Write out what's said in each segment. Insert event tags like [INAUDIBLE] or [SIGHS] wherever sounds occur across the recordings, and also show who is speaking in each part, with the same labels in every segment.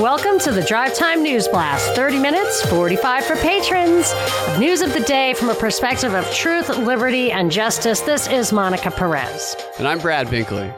Speaker 1: welcome to the Drive Time News Blast. 30 minutes, 45 for patrons. News of the day from a perspective of truth, liberty, and justice. This is Monica Perez.
Speaker 2: And I'm Brad Binkley.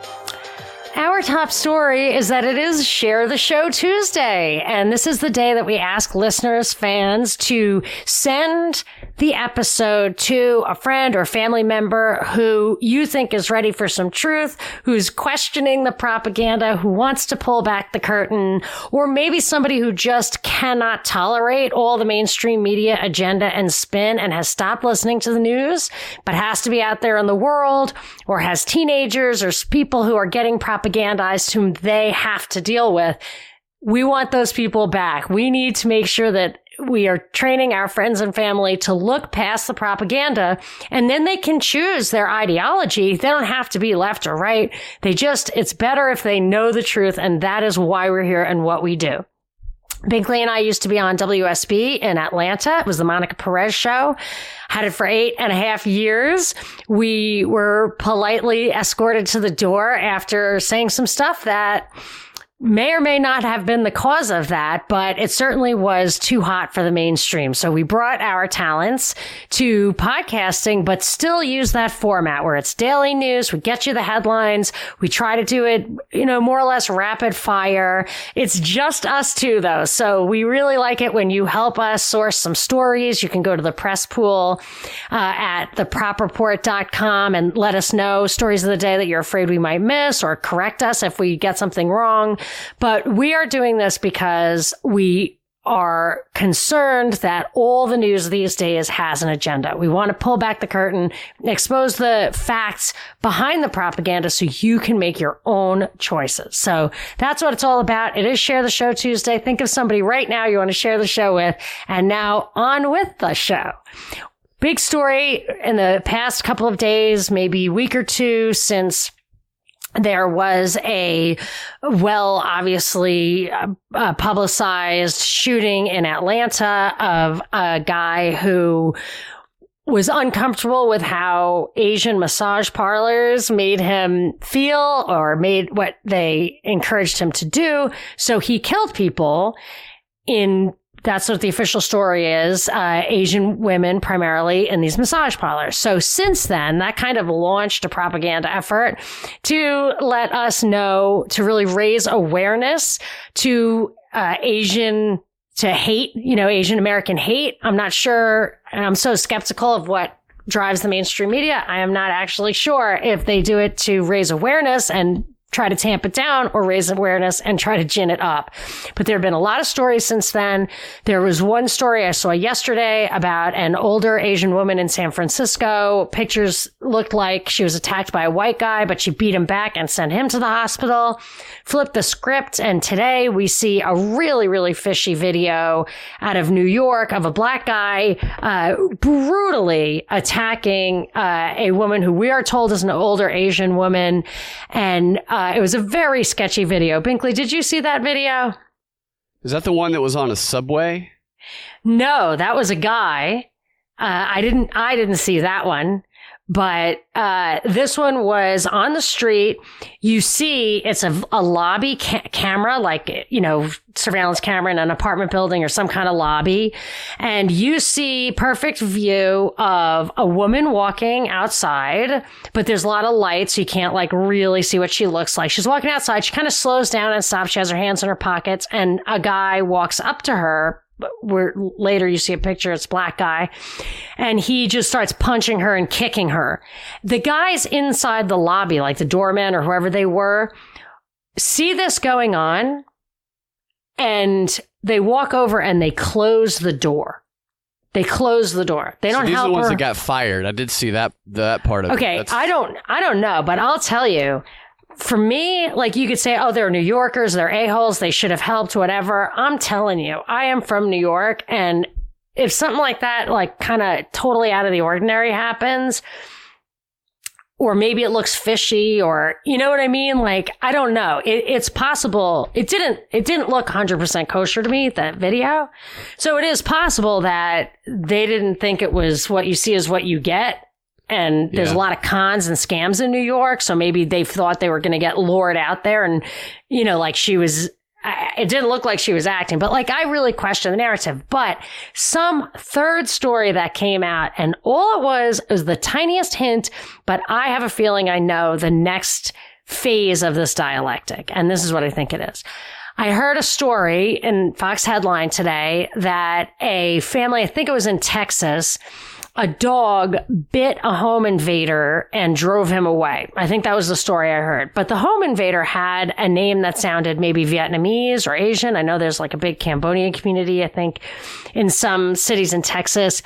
Speaker 1: Our top story is that it is Share the Show Tuesday. And this is the day that we ask listeners, fans to send the episode to a friend or family member who you think is ready for some truth, who's questioning the propaganda, who wants to pull back the curtain, or maybe somebody who just cannot tolerate all the mainstream media agenda and spin and has stopped listening to the news, but has to be out there in the world, or has teenagers or people who are getting propagandized whom they have to deal with. We want those people back. We need to make sure that we are training our friends and family to look past the propaganda and then they can choose their ideology. They don't have to be left or right. They just, it's better if they know the truth. And that is why we're here and what we do. Binkley and I used to be on WSB in Atlanta. It was the Monica Perez show. Had it for eight and a half years. We were politely escorted to the door after saying some stuff that may or may not have been the cause of that, but it certainly was too hot for the mainstream. So we brought our talents to podcasting, but still use that format where it's daily news. We get you the headlines. We try to do it, you know, more or less rapid fire. It's just us two though. So we really like it when you help us source some stories. You can go to the press pool uh, at thepropreport.com and let us know stories of the day that you're afraid we might miss or correct us if we get something wrong. But we are doing this because we are concerned that all the news these days has an agenda. We want to pull back the curtain, expose the facts behind the propaganda so you can make your own choices. So that's what it's all about. It is Share the Show Tuesday. Think of somebody right now you want to share the show with. And now on with the show. Big story in the past couple of days, maybe week or two since there was a well, obviously uh, uh, publicized shooting in Atlanta of a guy who was uncomfortable with how Asian massage parlors made him feel or made what they encouraged him to do. So he killed people in that's what the official story is. Uh, Asian women primarily in these massage parlors. So since then, that kind of launched a propaganda effort to let us know, to really raise awareness to uh, Asian to hate, you know, Asian American hate. I'm not sure, and I'm so skeptical of what drives the mainstream media. I am not actually sure if they do it to raise awareness and try to tamp it down or raise awareness and try to gin it up. But there have been a lot of stories since then. There was one story I saw yesterday about an older Asian woman in San Francisco. Pictures looked like she was attacked by a white guy, but she beat him back and sent him to the hospital. Flip the script. And today we see a really, really fishy video out of New York of a black guy, uh, brutally attacking, uh, a woman who we are told is an older Asian woman. And, uh, uh, it was a very sketchy video. Binkley, did you see that video?
Speaker 2: Is that the one that was on a subway?
Speaker 1: No, that was a guy. Uh, I didn't. I didn't see that one. But uh, this one was on the street. You see, it's a, a lobby ca- camera, like, you know, surveillance camera in an apartment building or some kind of lobby. And you see perfect view of a woman walking outside, but there's a lot of lights. So you can't like really see what she looks like. She's walking outside. She kind of slows down and stops. She has her hands in her pockets and a guy walks up to her where later you see a picture, it's black guy, and he just starts punching her and kicking her. The guys inside the lobby, like the doorman or whoever they were, see this going on, and they walk over and they close the door. They close the door. They don't
Speaker 2: so these
Speaker 1: help
Speaker 2: are the ones
Speaker 1: her.
Speaker 2: that got fired. I did see that that part of
Speaker 1: okay,
Speaker 2: it. Okay,
Speaker 1: I don't, I don't know, but I'll tell you, for me, like you could say, oh, they're New Yorkers, they're a-holes, they should have helped, whatever. I'm telling you, I am from New York. And if something like that, like kind of totally out of the ordinary happens, or maybe it looks fishy or you know what I mean? Like, I don't know. It, it's possible. It didn't, it didn't look 100% kosher to me, that video. So it is possible that they didn't think it was what you see is what you get and there's
Speaker 2: Yeah.
Speaker 1: a lot of cons and scams in New York. So maybe they thought they were going to get lured out there and, you know, like she was I, it didn't look like she was acting, but like I really questioned the narrative. But some third story that came out, and all it was was the tiniest hint. But I have a feeling I know the next phase of this dialectic, and this is what I think it is. I heard a story in Fox headline today that a family, I think it was in Texas, a dog bit a home invader and drove him away. I think that was the story I heard. But the home invader had a name that sounded maybe Vietnamese or Asian. I know there's like a big Cambodian community, I think, in some cities in Texas.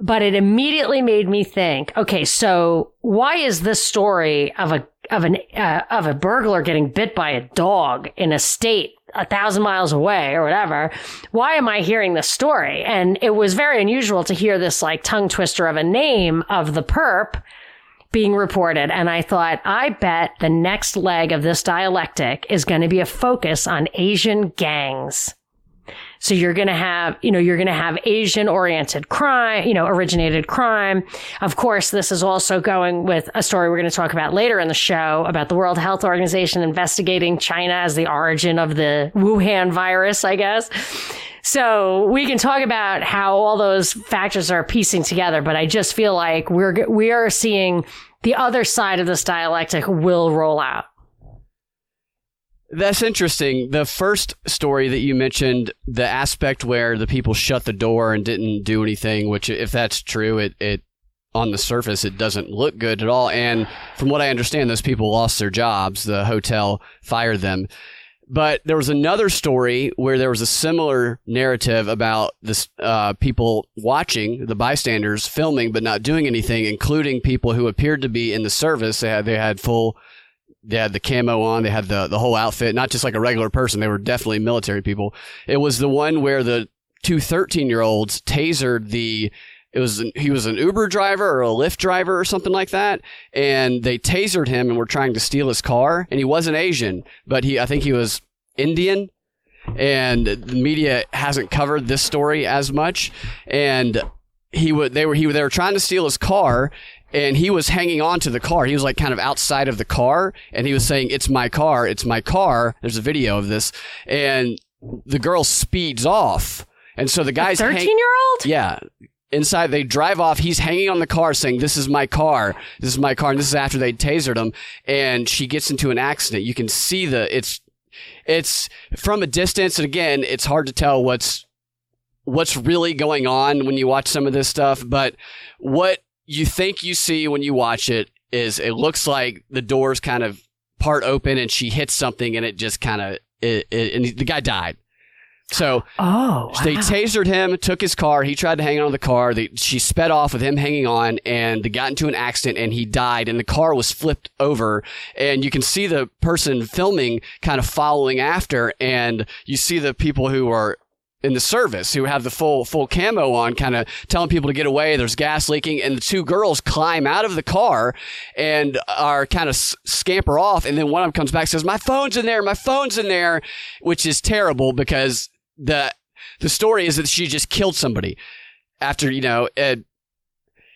Speaker 1: But it immediately made me think, okay, so why is this story of a of an uh, of a burglar getting bit by a dog in a state a thousand miles away or whatever. Why am I hearing this story? And it was very unusual to hear this like tongue twister of a name of the perp being reported. And I thought, I bet the next leg of this dialectic is going to be a focus on Asian gangs. So you're going to have, you know, you're going to have Asian oriented crime, you know, originated crime. Of course, this is also going with a story we're going to talk about later in the show about the World Health Organization investigating China as the origin of the Wuhan virus, I guess. So we can talk about how all those factors are piecing together, but I just feel like we're, we are seeing the other side of this dialectic will roll out.
Speaker 2: That's interesting. The first story that you mentioned, the aspect where the people shut the door and didn't do anything, which if that's true, it, it on the surface it doesn't look good at all. And from what I understand, those people lost their jobs. The hotel fired them. But there was another story where there was a similar narrative about this uh, people watching, the bystanders filming but not doing anything, including people who appeared to be in the service. They had they had full they had the camo on, they had the the whole outfit, not just like a regular person. They were definitely military people. It was the one where the two 13 year olds tasered the it was an, he was an Uber driver or a Lyft driver or something like that, and they tasered him and were trying to steal his car. And he wasn't Asian, but he I think he was Indian, and the media hasn't covered this story as much. And he would they were he they were trying to steal his car and he was hanging on to the car. He was like kind of outside of the car and he was saying, It's my car, it's my car. There's a video of this. And the girl speeds off. And so the guy's
Speaker 1: 13 year old?
Speaker 2: Yeah. Inside, they drive off. He's hanging on the car saying, This is my car. This is my car. And this is after they tasered him. And she gets into an accident. You can see the, it's, it's from a distance. And again, it's hard to tell what's, what's really going on when you watch some of this stuff. But what you think you see when you watch it is it looks like the doors kind of part open and she hits something and it just kind of it, it, and the guy died. So
Speaker 1: oh, wow.
Speaker 2: they tasered him, took his car. He tried to hang on to the car. They, she sped off with him hanging on, and they got into an accident, and he died. And the car was flipped over, and you can see the person filming kind of following after, and you see the people who are in the service who have the full full camo on, kind of telling people to get away. There's gas leaking, and the two girls climb out of the car and are kind of scamper off. And then one of them comes back says, "My phone's in there. My phone's in there," which is terrible because the the story is that she just killed somebody after you know. It,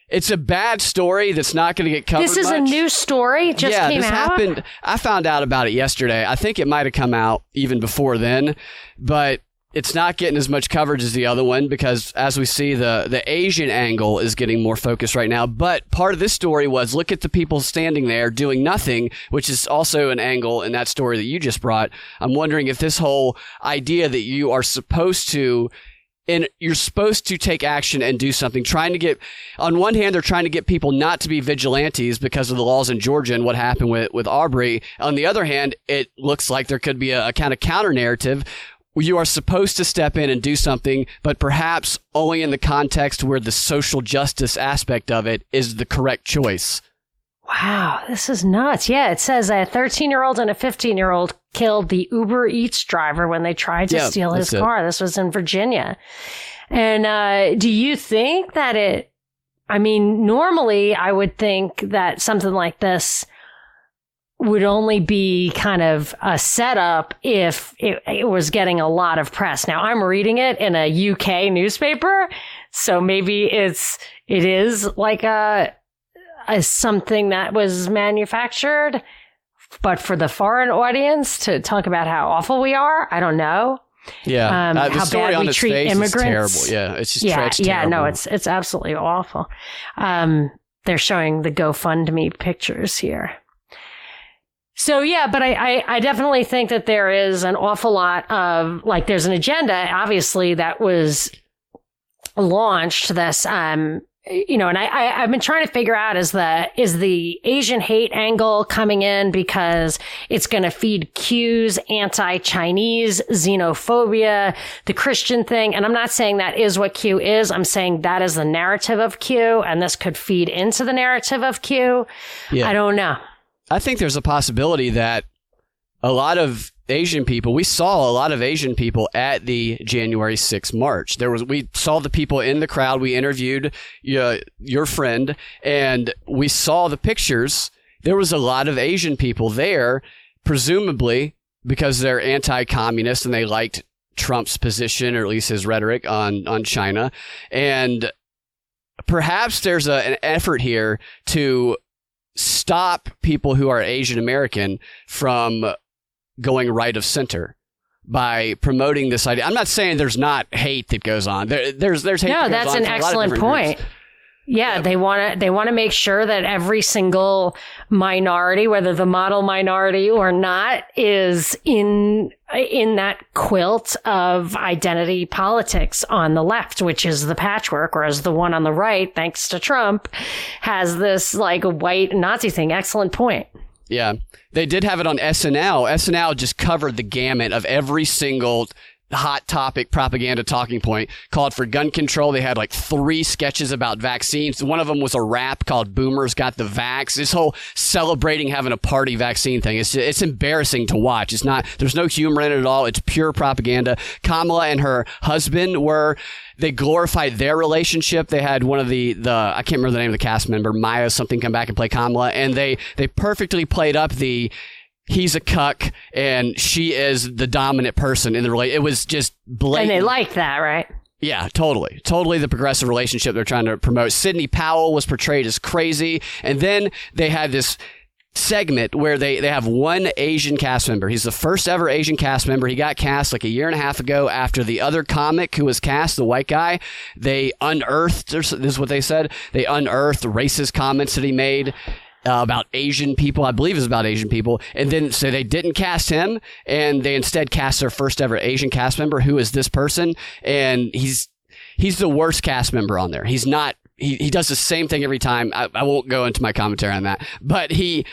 Speaker 2: it's a bad story that's not going to get covered.
Speaker 1: This is
Speaker 2: much.
Speaker 1: a new story. Just
Speaker 2: yeah,
Speaker 1: came
Speaker 2: this
Speaker 1: out.
Speaker 2: happened. I found out about it yesterday. I think it might have come out even before then, but it's not getting as much coverage as the other one because as we see the the Asian angle is getting more focus right now. But part of this story was look at the people standing there doing nothing which is also an angle in that story that you just brought. I'm wondering if this whole idea that you are supposed to and you're supposed to take action and do something trying to get on one hand they're trying to get people not to be vigilantes because of the laws in Georgia and what happened with with Arbery on the other hand it looks like there could be a, a kind of counter narrative you are supposed to step in and do something, but perhaps only in the context where the social justice aspect of it is the correct choice.
Speaker 1: Wow, this is nuts. Yeah, it says a 13 year old and a 15 year old killed the Uber Eats driver when they tried to
Speaker 2: Yeah,
Speaker 1: steal his
Speaker 2: that's it.
Speaker 1: car. This was in Virginia. And uh, do you think that it, I mean, normally I would think that something like this would only be kind of a setup if it, it was getting a lot of press. Now I'm reading it in a UK newspaper, so maybe it's it is like a, a something that was manufactured but for the foreign audience to talk about how awful we are, I don't know.
Speaker 2: Yeah,
Speaker 1: Um,
Speaker 2: uh, the
Speaker 1: how
Speaker 2: story
Speaker 1: bad
Speaker 2: on
Speaker 1: we treat immigrants.
Speaker 2: is terrible. Yeah, it's just
Speaker 1: yeah, yeah, no, it's it's absolutely awful. Um, they're showing the GoFundMe pictures here. So yeah, but I, I, I definitely think that there is an awful lot of like there's an agenda, obviously, that was launched this um you know, and I, I I've been trying to figure out is the is the Asian hate angle coming in because it's going to feed Q's anti-Chinese xenophobia, the Christian thing, and I'm not saying that is what Q is. I'm saying that is the narrative of Q, and this could feed into the narrative of Q.
Speaker 2: Yeah.
Speaker 1: I don't know.
Speaker 2: I think there's a possibility that a lot of Asian people, we saw a lot of Asian people at the January 6th march. There was, we saw the people in the crowd. We interviewed uh, your friend and we saw the pictures. There was a lot of Asian people there, presumably because they're anti-communist and they liked Trump's position or at least his rhetoric on, on China. And perhaps there's a, an effort here to stop people who are Asian American from going right of center by promoting this idea. I'm not saying there's not hate that goes on. There, there's there's hate.
Speaker 1: No,
Speaker 2: that goes
Speaker 1: that's
Speaker 2: on
Speaker 1: an
Speaker 2: from a lot of
Speaker 1: excellent point.
Speaker 2: groups.
Speaker 1: Yeah, they want to they want to make sure that every single minority, whether the model minority or not, is in in that quilt of identity politics on the left, which is the patchwork, whereas the one on the right, thanks to Trump, has this like white Nazi thing. Excellent point.
Speaker 2: Yeah, they did have it on SNL. SNL just covered the gamut of every single hot topic propaganda talking point called for gun control. They had like three sketches about vaccines. One of them was a rap called Boomers Got the Vax. This whole celebrating having a party vaccine thing. It's, it's embarrassing to watch. It's not, there's no humor in it at all. It's pure propaganda. Kamala and her husband were, they glorified their relationship. They had one of the, the, I can't remember the name of the cast member, Maya something come back and play Kamala. And they, they perfectly played up the, he's a cuck and she is the dominant person in the relationship. It was just blatant.
Speaker 1: And they like that, right?
Speaker 2: Yeah, totally. Totally the progressive relationship they're trying to promote. Sidney Powell was portrayed as crazy. And then they had this segment where they, they have one Asian cast member. He's the first ever Asian cast member. He got cast like a year and a half ago after the other comic who was cast, the white guy. They unearthed, this is what they said, they unearthed racist comments that he made. Uh, about Asian people, I believe was about Asian people, and then so they didn't cast him, and they instead cast their first ever Asian cast member, who is this person, and he's he's the worst cast member on there. He's not. He he does the same thing every time. I, I won't go into my commentary on that, but he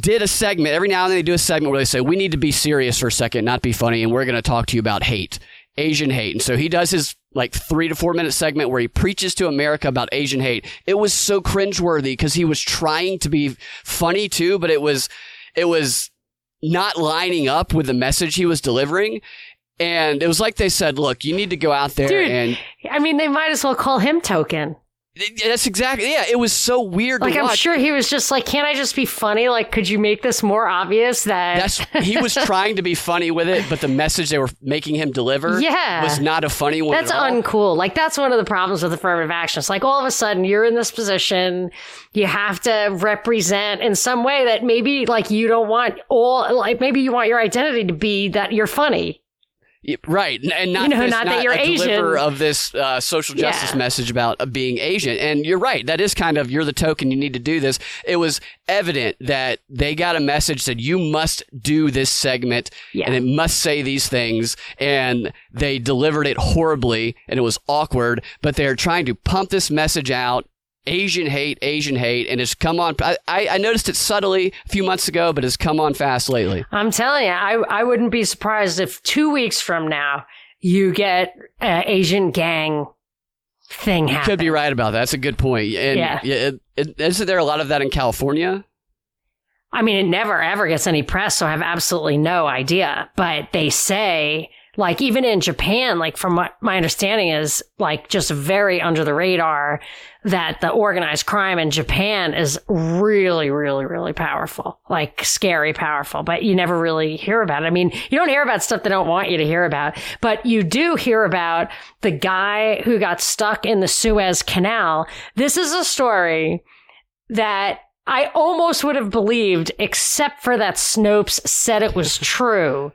Speaker 2: did a segment every now and then they do a segment where they say we need to be serious for a second, not be funny, and we're going to talk to you about hate, Asian hate. And so he does his like three to four minute segment where he preaches to America about Asian hate. It was so cringeworthy because he was trying to be funny too, but it was it was not lining up with the message he was delivering. And it was like they said, look, you need to go out there
Speaker 1: Dude.
Speaker 2: and
Speaker 1: I mean, they might as well call him token.
Speaker 2: That's exactly yeah. It was so weird.
Speaker 1: Like I'm sure he was just like, "Can't I just be funny? Like, could you make this more obvious that?"
Speaker 2: That's he was [LAUGHS] trying to be funny with it, but the message they were making him deliver
Speaker 1: Yeah.
Speaker 2: was not a funny one.
Speaker 1: That's
Speaker 2: at all.
Speaker 1: uncool. Like that's one of the problems with affirmative action. It's like all of a sudden you're in this position, you have to represent in some way that maybe like you don't want all like maybe you want your identity to be that you're funny.
Speaker 2: Right, and- not
Speaker 1: You know,
Speaker 2: this,
Speaker 1: not that you're
Speaker 2: a deliverer
Speaker 1: Asian.
Speaker 2: of this uh, social justice
Speaker 1: Yeah.
Speaker 2: message about uh, being Asian. And you're right, that is kind of you're the token. You need to do this. It was evident that they got a message that you must do this segment,
Speaker 1: Yeah.
Speaker 2: and it must say these things, and they delivered it horribly, and it was awkward. But they're trying to pump this message out. Asian hate, Asian hate, and it's come on. I, I noticed it subtly a few months ago, but it's come on fast lately.
Speaker 1: I'm telling you, I I wouldn't be surprised if 2 weeks from now you get uh, Asian gang thing
Speaker 2: You could be right about that. That's a good point. And
Speaker 1: Yeah.
Speaker 2: it, it, isn't there a lot of that in California?
Speaker 1: I mean, it never ever gets any press, so I have absolutely no idea. But they say, like, even in Japan, like, from what my understanding is, like, just very under the radar, that the organized crime in Japan is really, really, really powerful. Like, scary powerful. But you never really hear about it. I mean, you don't hear about stuff they don't want you to hear about, but you do hear about the guy who got stuck in the Suez Canal. This is a story that I almost would have believed, except for that Snopes said it was [LAUGHS] true.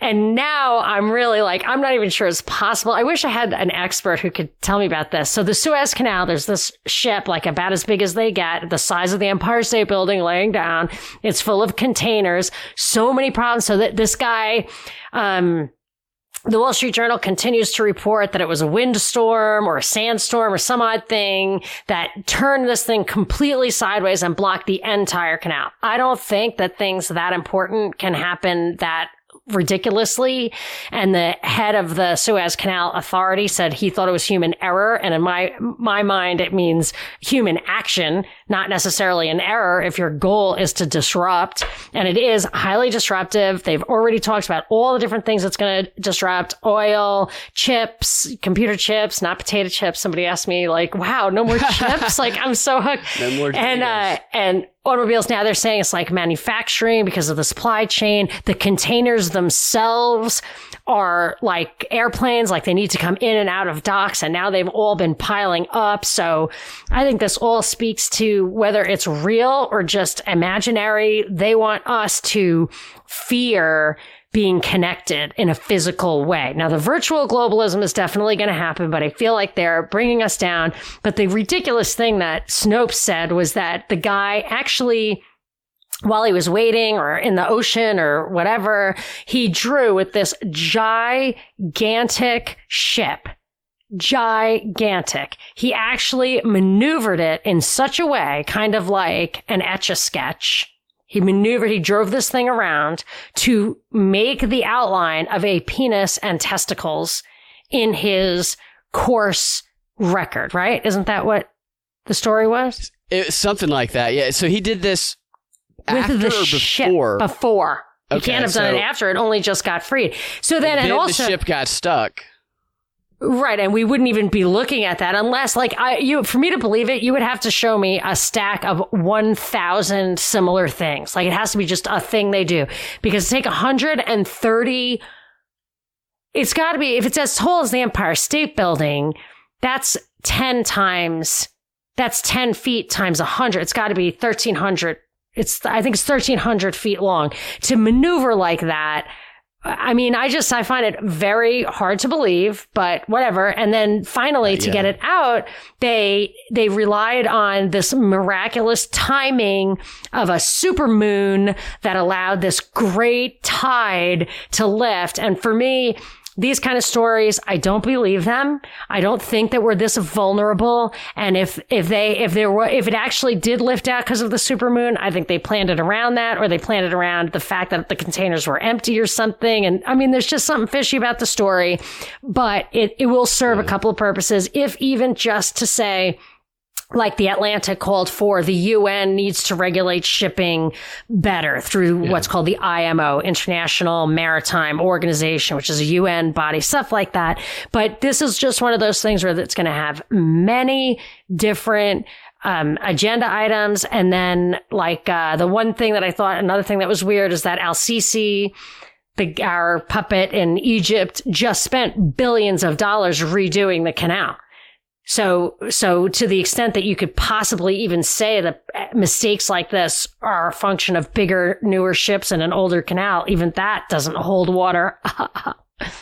Speaker 1: And now I'm really like, I'm not even sure it's possible. I wish I had an expert who could tell me about this. So the Suez Canal, there's this ship, like about as big as they get, the size of the Empire State Building laying down. It's full of containers. So many problems. So that this guy, um, the Wall Street Journal continues to report that it was a windstorm or a sandstorm or some odd thing that turned this thing completely sideways and blocked the entire canal. I don't think that things that important can happen that ridiculously. And the head of the Suez Canal Authority said he thought it was human error. And in my, my mind, it means human action, not necessarily an error if your goal is to disrupt. And it is highly disruptive. They've already talked about all the different things it's going to disrupt oil, chips, computer chips, not potato chips. Somebody asked me like, wow, no more [LAUGHS] chips. like I'm so hooked.
Speaker 2: No more
Speaker 1: and, uh, and automobiles now they're saying it's like manufacturing because of the supply chain. The containers themselves are like airplanes, like they need to come in and out of docks and now they've all been piling up. So I think this all speaks to whether it's real or just imaginary. They want us to fear being connected in a physical way. Now, the virtual globalism is definitely going to happen, but I feel like they're bringing us down. But the ridiculous thing that Snopes said was that the guy actually while he was waiting or in the ocean or whatever, he drew with this gigantic ship. Gigantic. He actually maneuvered it in such a way, kind of like an etch a sketch. He maneuvered, he drove this thing around to make the outline of a penis and testicles in his course record, right? Isn't that what the story was?
Speaker 2: It was something like that. Yeah. So he did this
Speaker 1: With
Speaker 2: after
Speaker 1: the
Speaker 2: before.
Speaker 1: before.
Speaker 2: Okay,
Speaker 1: can't have done
Speaker 2: so-
Speaker 1: it after. It only just got freed. So then,
Speaker 2: then
Speaker 1: and also,
Speaker 2: the ship got stuck.
Speaker 1: Right, and we wouldn't even be looking at that unless, like, I you for me to believe it, you would have to show me a stack of one thousand similar things. Like, it has to be just a thing they do because take hundred and thirty. It's got to be if it's as tall as the Empire State Building, that's ten times. That's ten feet times hundred. It's got to be thirteen hundred. It's I think it's thirteen hundred feet long to maneuver like that. I mean, I just, I find it very hard to believe, but whatever. And then finally to
Speaker 2: Yeah.
Speaker 1: get it out, they, they relied on this miraculous timing of a super moon that allowed this great tide to lift. And for me, these kind of stories, I don't believe them. I don't think that we're this vulnerable. And if, if they, if there were, if it actually did lift out because of the supermoon, I think they planned it around that or they planned it around the fact that the containers were empty or something. And I mean, there's just something fishy about the story, but it, it will serve a mm. couple of purposes, if even just to say, like the Atlantic called for, the UN needs to regulate shipping better through what's called the IMO, International Maritime Organization, which is a UN body, stuff like that. But this is just one of those things where it's going to have many different um, agenda items. And then like, uh, the one thing that I thought, another thing that was weird is that Al Sisi, the, our puppet in Egypt just spent billions of dollars redoing the canal. So, so to the extent that you could possibly even say that uh, mistakes like this are a function of bigger, newer ships and an older canal, even that doesn't hold water. [LAUGHS]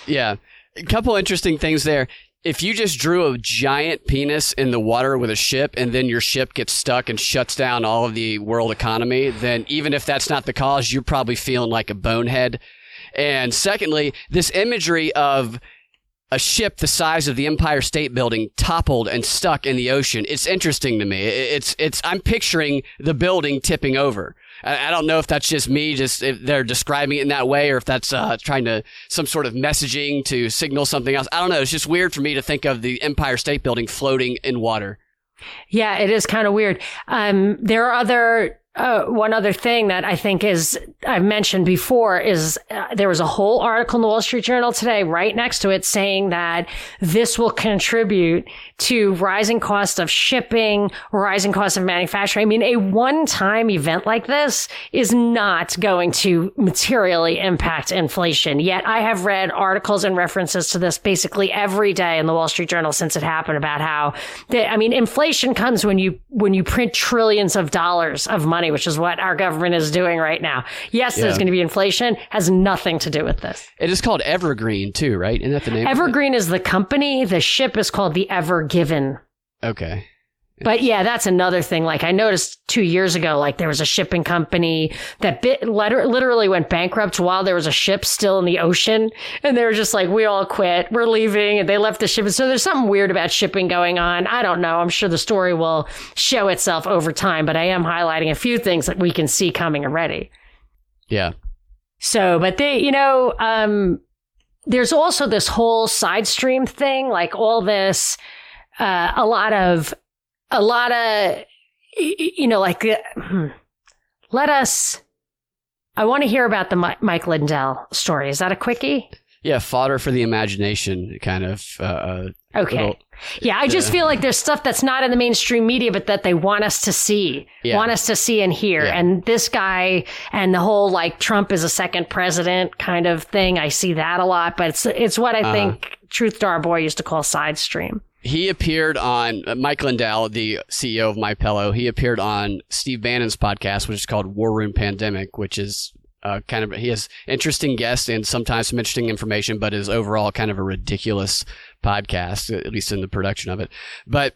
Speaker 2: Yeah. A couple interesting things there. If you just drew a giant penis in the water with a ship and then your ship gets stuck and shuts down all of the world economy, then even if that's not the cause, you're probably feeling like a bonehead. And secondly, this imagery of a ship the size of the Empire State Building toppled and stuck in the ocean. It's interesting to me. It's it's I'm picturing the building tipping over. I don't know if that's just me, just if they're describing it in that way, or if that's uh, trying to some sort of messaging to signal something else. I don't know. It's just weird for me to think of the Empire State Building floating in water.
Speaker 1: Yeah, it is kind of weird. Um, there are other uh, one other thing that I think is I've mentioned before is uh, there was a whole article in the Wall Street Journal today, right next to it, saying that this will contribute to rising cost of shipping, rising cost of manufacturing. I mean, a one-time event like this is not going to materially impact inflation. Yet I have read articles and references to this basically every day in the Wall Street Journal since it happened about how, I mean, inflation comes when you when you print trillions of dollars of money money, which is what our government is doing right now. Yes, yeah. there's going to be inflation, has nothing to do with this.
Speaker 2: It is called Evergreen too, right? Isn't that the name?
Speaker 1: Evergreen is the company. The ship is called the Ever Given.
Speaker 2: Okay.
Speaker 1: But yeah, that's another thing. Like I noticed two years ago, like there was a shipping company that bit, literally went bankrupt while there was a ship still in the ocean. And they were just like, we all quit. We're leaving. And they left the ship. And So there's something weird about shipping going on. I don't know. I'm sure the story will show itself over time, but I am highlighting a few things that we can see coming already.
Speaker 2: Yeah.
Speaker 1: So, but they, you know, um, there's also this whole side stream thing, like all this, uh, a lot of a lot of, you know, like, uh, hmm, let us, I want to hear about the Mike Lindell story. Is that a quickie?
Speaker 2: Yeah, fodder for the imagination, kind of. Uh, uh
Speaker 1: okay. Little, yeah, I just uh, feel like there's stuff that's not in the mainstream media, but that they want us to see, yeah. want us to see and hear. Yeah. And this guy and the whole like Trump is a second president kind of thing, I see that a lot. But it's it's what I uh think Truth Darboy used to call side stream
Speaker 2: he appeared on uh, Mike Lindell, the CEO of My Pillow. He appeared on Steve Bannon's podcast, which is called War Room Pandemic, which is uh, kind of he has interesting guests and sometimes some interesting information, but is overall kind of a ridiculous podcast, at least in the production of it. But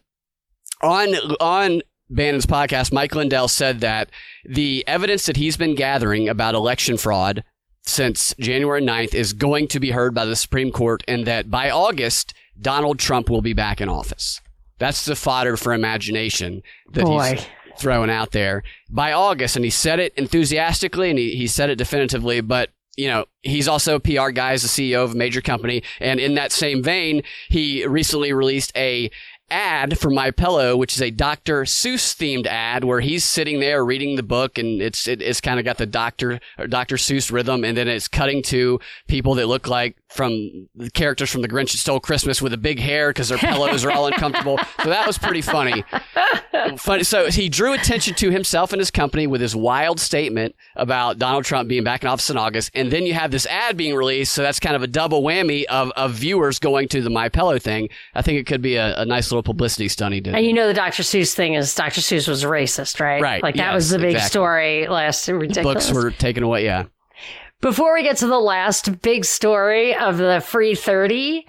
Speaker 2: on on Bannon's podcast, Mike Lindell said that the evidence that he's been gathering about election fraud since January 9th is going to be heard by the Supreme Court, and that by August Donald Trump will be back in office. That's the fodder for imagination that Boy. he's throwing out there by August. And he said it enthusiastically and he, he said it definitively, but you know, he's also a PR guy as the CEO of a major company. And in that same vein, he recently released a ad for my pillow which is a dr seuss themed ad where he's sitting there reading the book and it's it, it's kind of got the dr dr seuss rhythm and then it's cutting to people that look like from the characters from the grinch stole christmas with a big hair because their pillows are all uncomfortable [LAUGHS] so that was pretty funny funny so he drew attention to himself and his company with his wild statement about donald trump being back in office in august and then you have this ad being released so that's kind of a double whammy of, of viewers going to the my pillow thing i think it could be a, a nice little publicity stunt he did.
Speaker 1: And you know the Dr. Seuss thing is Dr. Seuss was racist, right?
Speaker 2: Right.
Speaker 1: Like that yes, was the big exactly. story last ridiculous.
Speaker 2: Books were taken away, yeah.
Speaker 1: Before we get to the last big story of the free 30,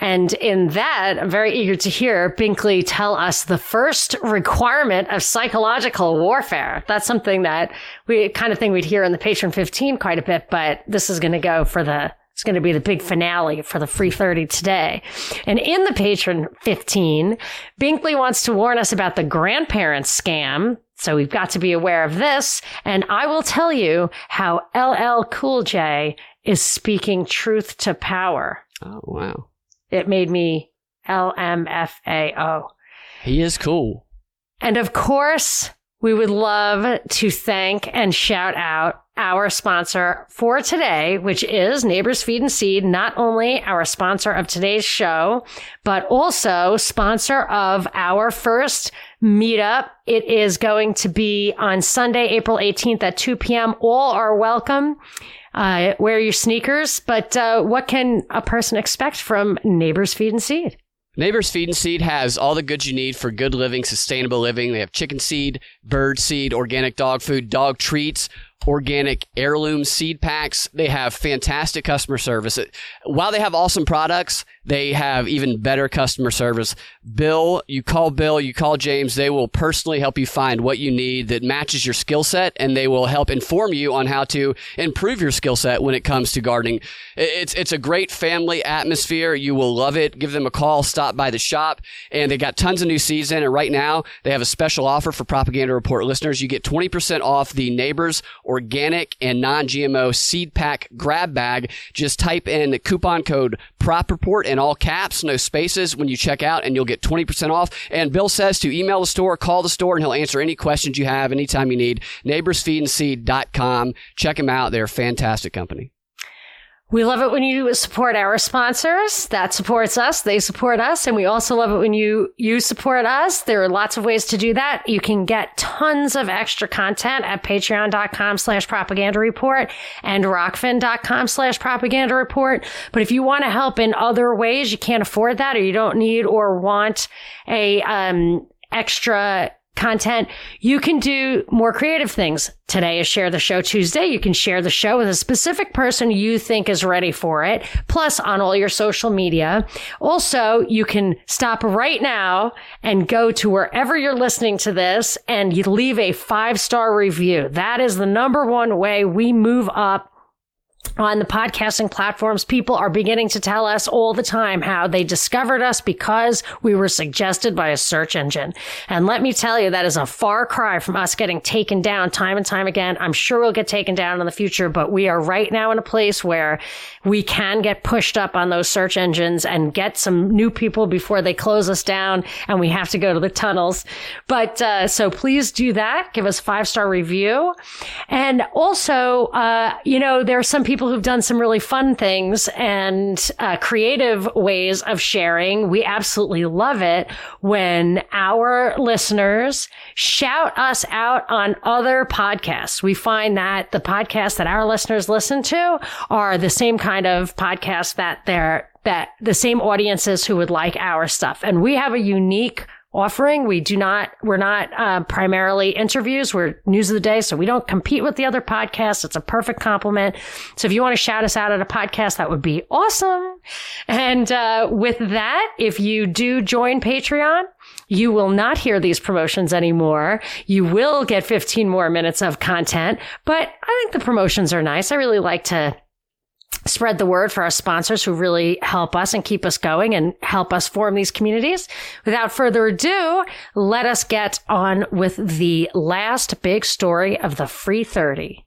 Speaker 1: and in that, I'm very eager to hear Binkley tell us the first requirement of psychological warfare. That's something that we kind of think we'd hear in the Patron 15 quite a bit, but this is going to go for the it's going to be the big finale for the free 30 today. And in the patron 15, Binkley wants to warn us about the grandparents scam. So we've got to be aware of this. And I will tell you how LL Cool J is speaking truth to power.
Speaker 2: Oh, wow.
Speaker 1: It made me LMFAO.
Speaker 2: He is cool.
Speaker 1: And of course, we would love to thank and shout out our sponsor for today, which is Neighbors Feed and Seed, not only our sponsor of today's show, but also sponsor of our first meetup. It is going to be on Sunday, April 18th at 2 p.m. All are welcome. Uh, wear your sneakers, but uh, what can a person expect from Neighbors Feed and Seed?
Speaker 2: Neighbors Feed and Seed has all the goods you need for good living, sustainable living. They have chicken seed, bird seed, organic dog food, dog treats, organic heirloom seed packs. They have fantastic customer service. While they have awesome products, they have even better customer service. Bill, you call Bill, you call James, they will personally help you find what you need that matches your skill set and they will help inform you on how to improve your skill set when it comes to gardening. It's it's a great family atmosphere. You will love it. Give them a call, stop by the shop, and they got tons of new seeds in. And right now, they have a special offer for Propaganda Report listeners. You get 20% off the Neighbors organic and non-GMO seed pack grab bag. Just type in the coupon code prop report in all caps, no spaces when you check out and you'll get 20% off. And Bill says to email the store, call the store and he'll answer any questions you have anytime you need. Neighborsfeedandseed.com. Check them out. They're a fantastic company.
Speaker 1: We love it when you support our sponsors. That supports us. They support us. And we also love it when you, you support us. There are lots of ways to do that. You can get tons of extra content at patreon.com slash propaganda report and rokfin.com slash propaganda report. But if you want to help in other ways, you can't afford that or you don't need or want a, um, extra content, you can do more creative things. Today is Share the Show Tuesday. You can share the show with a specific person you think is ready for it, plus on all your social media. Also, you can stop right now and go to wherever you're listening to this and you leave a five star review. That is the number one way we move up on the podcasting platforms, people are beginning to tell us all the time how they discovered us because we were suggested by a search engine. And let me tell you, that is a far cry from us getting taken down time and time again. I'm sure we'll get taken down in the future, but we are right now in a place where we can get pushed up on those search engines and get some new people before they close us down and we have to go to the tunnels. But, uh, so please do that. Give us five star review. And also, uh, you know, there are some people who've done some really fun things and uh, creative ways of sharing. We absolutely love it when our listeners shout us out on other podcasts. We find that the podcasts that our listeners listen to are the same kind of podcasts that they're that the same audiences who would like our stuff. And we have a unique offering. We do not, we're not uh, primarily interviews. We're news of the day. So we don't compete with the other podcasts. It's a perfect compliment. So if you want to shout us out at a podcast, that would be awesome. And uh, with that, if you do join Patreon, you will not hear these promotions anymore. You will get 15 more minutes of content, but I think the promotions are nice. I really like to spread the word for our sponsors who really help us and keep us going and help us form these communities. Without further ado, let us get on with the last big story of the free 30.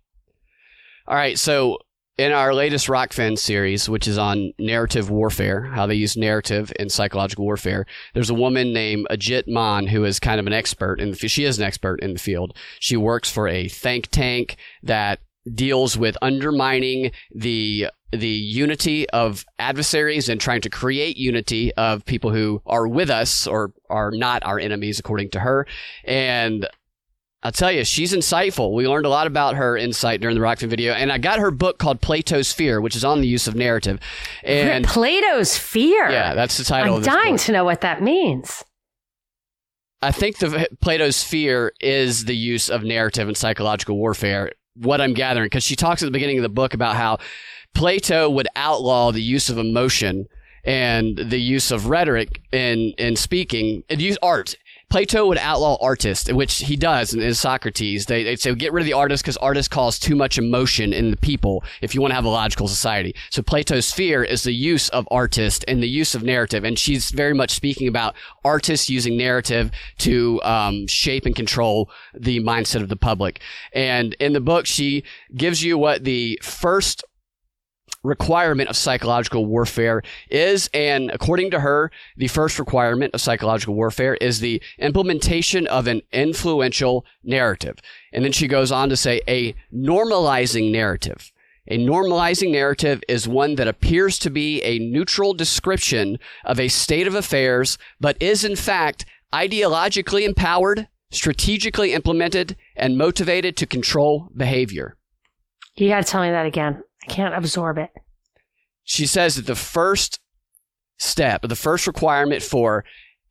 Speaker 2: All right. So in our latest Rokfin series, which is on narrative warfare, how they use narrative in psychological warfare, there's a woman named Ajit Maan who is kind of an expert in the, she is an expert in the field. She works for a think tank that deals with undermining the the unity of adversaries and trying to create unity of people who are with us or are not our enemies according to her and I'll tell you, she's insightful. We learned a lot about her insight during the Rokfin video, and I got her book called Plato's Fear, which is on the use of narrative. And
Speaker 1: Plato's Fear.
Speaker 2: Yeah, that's the title.
Speaker 1: I'm dying book. to know what that means.
Speaker 2: I think the Plato's Fear is the use of narrative in psychological warfare what I'm gathering because she talks at the beginning of the book about how Plato would outlaw the use of emotion and the use of rhetoric in in speaking and use art Plato would outlaw artists, which he does in, Socrates. They, would say, get rid of the artist because artists cause too much emotion in the people if you want to have a logical society. So Plato's fear is the use of artists and the use of narrative. And she's very much speaking about artists using narrative to um, shape and control the mindset of the public. And in the book, she gives you what the first requirement of psychological warfare is, and according to her, the first requirement of psychological warfare is the implementation of an influential narrative. And then she goes on to say a normalizing narrative. A normalizing narrative is one that appears to be a neutral description of a state of affairs, but is in fact ideologically empowered, strategically implemented, and motivated to control behavior.
Speaker 1: You got to tell me that again. I can't absorb it.
Speaker 2: She says that the first step, the first requirement for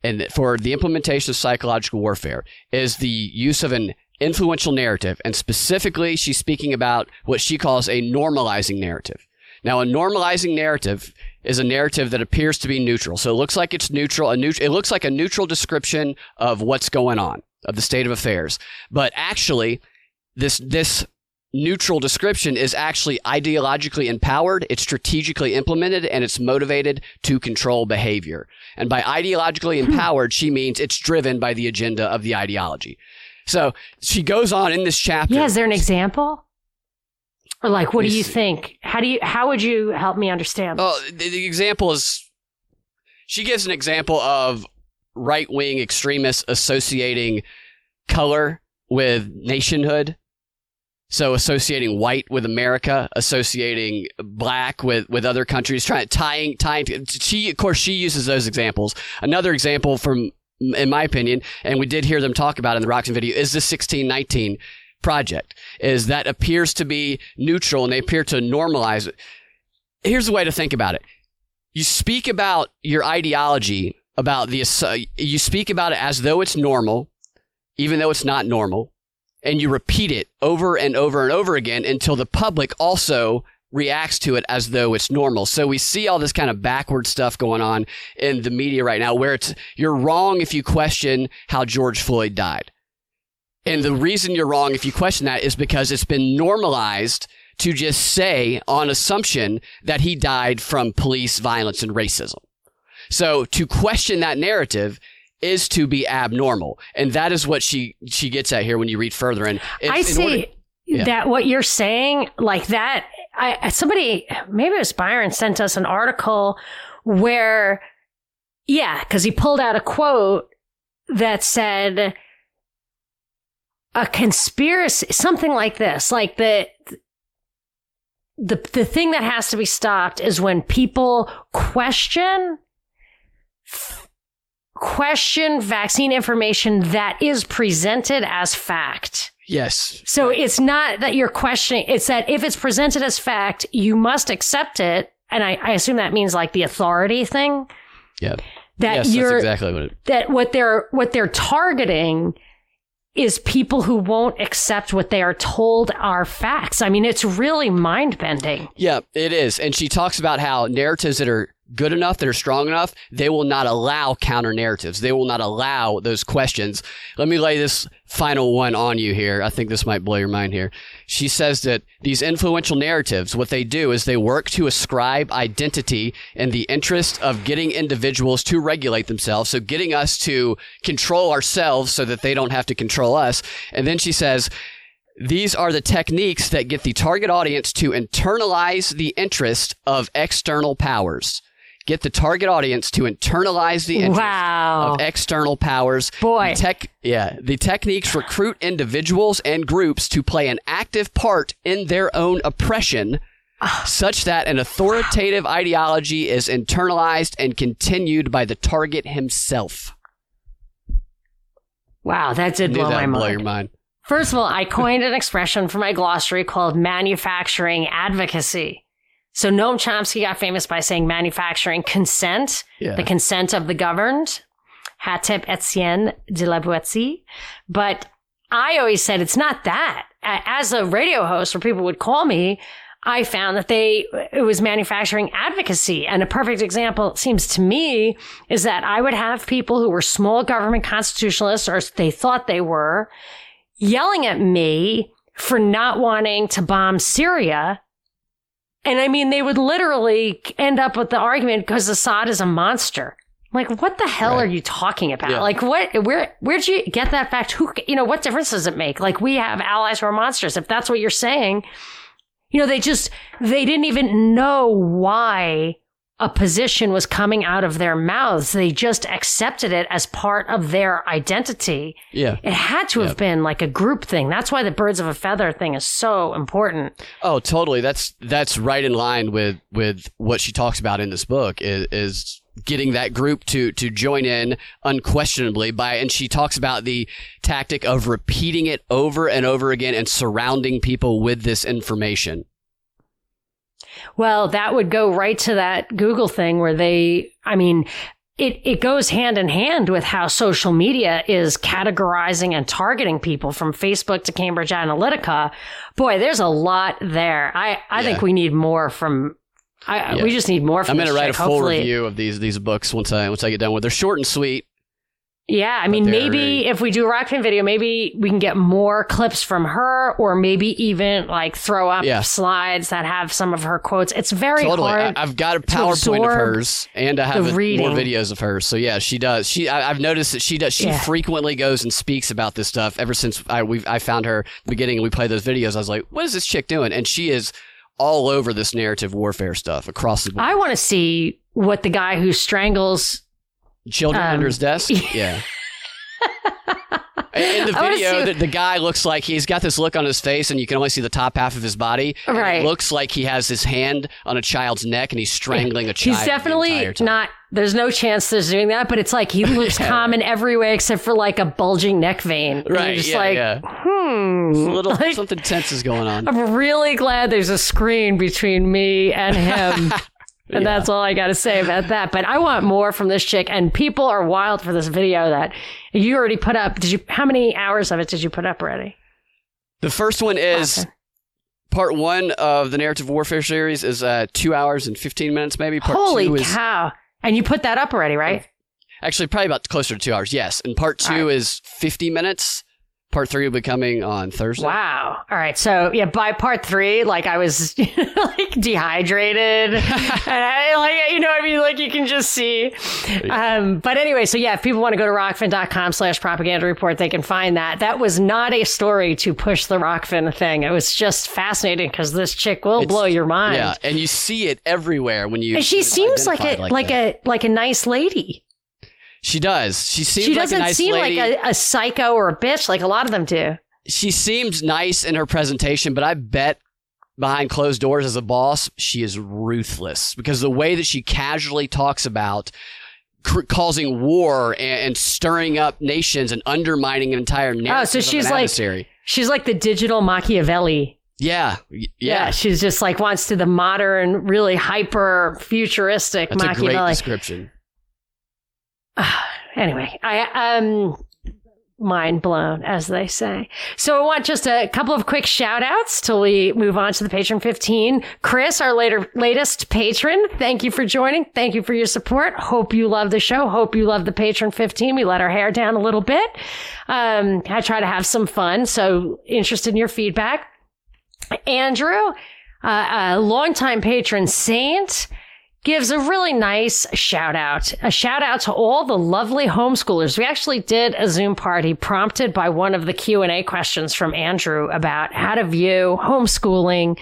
Speaker 2: and for the implementation of psychological warfare is the use of an influential narrative. And specifically, she's speaking about what she calls a normalizing narrative. Now, a normalizing narrative is a narrative that appears to be neutral. So it looks like it's neutral. A neut- it looks like a neutral description of what's going on, of the state of affairs. But actually, this, this neutral description is actually ideologically empowered, it's strategically implemented, and it's motivated to control behavior. And by ideologically hmm. empowered, she means it's driven by the agenda of the ideology. So she goes on in this chapter.
Speaker 1: Yeah, is there an example? Or like, what do you
Speaker 2: see-
Speaker 1: think? How do you? How would you help me understand?
Speaker 2: Oh, the, the example is she gives an example of right wing extremists associating color with nationhood. So associating white with America, associating black with, with other countries, trying tying tying. She of course she uses those examples. Another example from, in my opinion, and we did hear them talk about in the Rokfin video, is the sixteen nineteen project. Is that appears to be neutral and they appear to normalize it here's the way to think about it. You speak about your ideology, about the, you speak about it as though it's normal, even though it's not normal, and you repeat it over and over and over again until the public also reacts to it as though it's normal. So we see all this kind of backward stuff going on in the media right now where it's, you're wrong if you question how George Floyd died. And the reason you're wrong if you question that is because it's been normalized to just say on assumption that he died from police violence and racism. So to question that narrative is to be abnormal. And that is what she, she gets at here when you read further. And it's-
Speaker 1: I
Speaker 2: in
Speaker 1: see
Speaker 2: order- Yeah.
Speaker 1: that what you're saying, like that. I somebody maybe it was Byron sent us an article where, yeah, because he pulled out a quote that said a conspiracy, something like this, like the. The, the thing that has to be stopped is when people question question vaccine information that is presented as fact.
Speaker 2: yes.
Speaker 1: So it's not that you're questioning, it's that if it's presented as fact, you must accept it. And I, I assume that means like the authority thing.
Speaker 2: Yeah.
Speaker 1: That
Speaker 2: yes,
Speaker 1: you're
Speaker 2: exactly what it
Speaker 1: that what they're what they're targeting is people who won't accept what they are told are facts. I mean, it's really mind bending.
Speaker 2: Yeah, it is. And she talks about how narratives that are good enough, that are strong enough, they will not allow counter narratives. They will not allow those questions. Let me lay this final one on you here. I think this might blow your mind here. She says that these influential narratives, what they do is they work to ascribe identity in the interest of getting individuals to regulate themselves. So getting us to control ourselves so that they don't have to control us. And then she says, these are the techniques that get the target audience to internalize the interest of external powers. Get the target audience to internalize the interest
Speaker 1: Wow.
Speaker 2: of external powers.
Speaker 1: Boy.
Speaker 2: The tech, yeah, the techniques recruit individuals and groups to play an active part in their own oppression, such that an authoritative ideology is internalized and continued by the target himself.
Speaker 1: Wow, that did blow
Speaker 2: that
Speaker 1: my
Speaker 2: blow
Speaker 1: mind.
Speaker 2: your mind.
Speaker 1: First of all, I coined an expression for my glossary called manufacturing advocacy. So Noam Chomsky got famous by saying manufacturing consent,
Speaker 2: Yeah.
Speaker 1: the consent of the governed, Hatep Etienne de la Boetie. But I always said it's not that. As a radio host, where people would call me, I found that they it was manufacturing advocacy. And a perfect example it seems to me is that I would have people who were small government constitutionalists or they thought they were yelling at me for not wanting to bomb Syria. And I mean, they would literally end up with the argument because Assad is a monster. Like, what the hell
Speaker 2: Right.
Speaker 1: are you talking about?
Speaker 2: Yeah.
Speaker 1: Like, what, where, where'd you get that fact? Who, you know, what difference does it make? Like, we have allies who are monsters. If that's what you're saying, you know, they just, they didn't even know why a position was coming out of their mouths. They just accepted it as part of their identity.
Speaker 2: Yeah.
Speaker 1: It had to have
Speaker 2: Yeah.
Speaker 1: been like a group thing. That's why the birds of a feather thing is so important.
Speaker 2: Oh, totally. That's that's right in line with with what she talks about in this book is, is getting that group to to join in unquestionably by and she talks about the tactic of repeating it over and over again and surrounding people with this information.
Speaker 1: Well, that would go right to that Google thing where they, I mean, it, it goes hand in hand with how social media is categorizing and targeting people from Facebook to Cambridge Analytica. Boy, there's a lot there. I, I think we need more from, I,
Speaker 2: Yeah.
Speaker 1: we just need more from
Speaker 2: I'm going to write a full
Speaker 1: Hopefully-
Speaker 2: review of these these books once I once I get done with. They're short and sweet.
Speaker 1: Yeah, I mean, maybe if we do a Rokfin video, maybe we can get more clips from her, or maybe even like throw up
Speaker 2: Yeah.
Speaker 1: slides that have some of her quotes. It's very
Speaker 2: Totally.
Speaker 1: hard.
Speaker 2: I, I've got a PowerPoint of hers, and I have a- more videos of hers. So yeah, she does. She I, I've noticed that she does. She
Speaker 1: Yeah.
Speaker 2: frequently goes and speaks about this stuff. Ever since I we I found her at the beginning, and we played those videos. I was like, what is this chick doing? And she is all over this narrative warfare stuff across the board.
Speaker 1: I want to see what the guy who strangles.
Speaker 2: Children
Speaker 1: um,
Speaker 2: under his desk. [LAUGHS] Yeah. [LAUGHS] In the video, the, the guy looks like he's got this look on his face, and you can only see the top half of his body.
Speaker 1: Right.
Speaker 2: It looks like he has his hand on a child's neck, and he's strangling a child.
Speaker 1: He's definitely
Speaker 2: time.
Speaker 1: not. There's no chance there's doing that, but it's like he looks [LAUGHS] calm in every way except for like a bulging neck vein.
Speaker 2: Right,
Speaker 1: You're just
Speaker 2: yeah,
Speaker 1: like,
Speaker 2: yeah.
Speaker 1: hmm.
Speaker 2: Little
Speaker 1: Like,
Speaker 2: something tense is going on.
Speaker 1: I'm really glad there's a screen between me and him. And that's all I got to say about that. But I want more from this chick. And people are wild for this video that you already put up. Did you? How many hours of it did you put up already?
Speaker 2: The first one is
Speaker 1: Okay.
Speaker 2: part one of the narrative warfare series is uh, two hours and fifteen minutes, maybe. Part
Speaker 1: Holy
Speaker 2: two is
Speaker 1: cow! And you put that up already, right?
Speaker 2: actually probably about closer to two hours. Yes, and part two
Speaker 1: All
Speaker 2: is fifty minutes. Part three will be coming on Thursday.
Speaker 1: Wow. All right. So yeah, by part three, like I was [LAUGHS] like dehydrated, [LAUGHS] and I like you know what I mean. Like you can just see. Um, but anyway, so yeah, if people want to go to rokfin.com slash propaganda report, they can find that. That was not a story to push the rockfin thing. It was just fascinating because this chick will
Speaker 2: It's-
Speaker 1: blow your mind.
Speaker 2: Yeah, and you see it everywhere when you.
Speaker 1: And she seems like a
Speaker 2: identified
Speaker 1: like, a like a nice lady.
Speaker 2: She does. She seems like She
Speaker 1: doesn't
Speaker 2: a nice
Speaker 1: seem
Speaker 2: lady.
Speaker 1: like a, a psycho or a bitch like a lot of them do.
Speaker 2: she seems nice in her presentation, but I bet behind closed doors as a boss, she is ruthless because the way that she casually talks about cr- causing war and, and stirring up nations and undermining an entire narrative
Speaker 1: Oh, so she's like-
Speaker 2: adversary.
Speaker 1: She's like the digital Machiavelli.
Speaker 2: Yeah, y- yeah.
Speaker 1: she's just like wants to the modern, really hyper futuristic
Speaker 2: That's a great
Speaker 1: Machiavelli.
Speaker 2: description. [SIGHS]
Speaker 1: anyway, I um mind blown, as they say. So I want just a couple of quick shout outs till we move on to the patron 15. Chris, our later latest patron, thank you for joining. Thank you for your support. Hope you love the show. Hope you love the patron 15. We let our hair down a little bit. Um, I try to have some fun. So interested in your feedback. Andrew, uh, a longtime patron saint, gives a really nice shout out. A shout out to all the lovely homeschoolers. We actually did a Zoom party prompted by one of the Q&A questions from Andrew about how to view homeschooling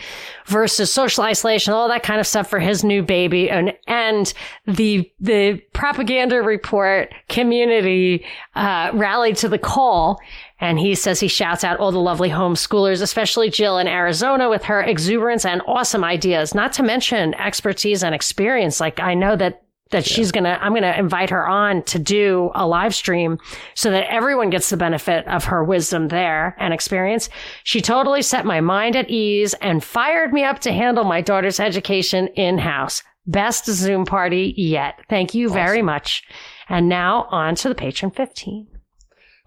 Speaker 1: versus social isolation, all that kind of stuff for his new baby and and the the propaganda report community uh, rallied to the call and he says he shouts out all the lovely homeschoolers, especially Jill in Arizona with her exuberance and awesome ideas, not to mention expertise and experience. Like I know that that she's going to I'm going to invite her on to do a live stream so that everyone gets the benefit of her wisdom there and experience. She totally set my mind at ease and fired me up to handle my daughter's education in-house. Best Zoom party yet. Thank you very much. And now on to the patron 15.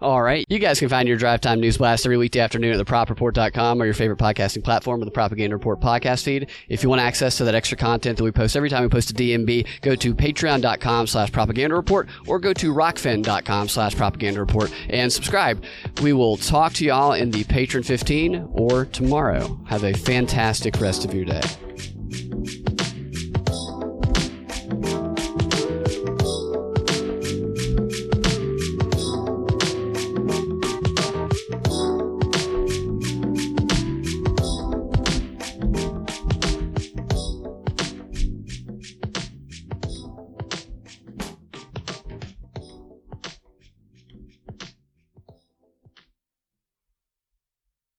Speaker 2: All right. You guys can find your Drive Time News Blast every weekday afternoon at thepropreport.com or your favorite podcasting platform or the Propaganda Report podcast feed. If you want access to that extra content that we post every time we post a DNB, go to patreon.com slash propaganda report or go to rokfin.com slash propaganda report and subscribe. We will talk to y'all in the Patron 15 or tomorrow. Have a fantastic rest of your day.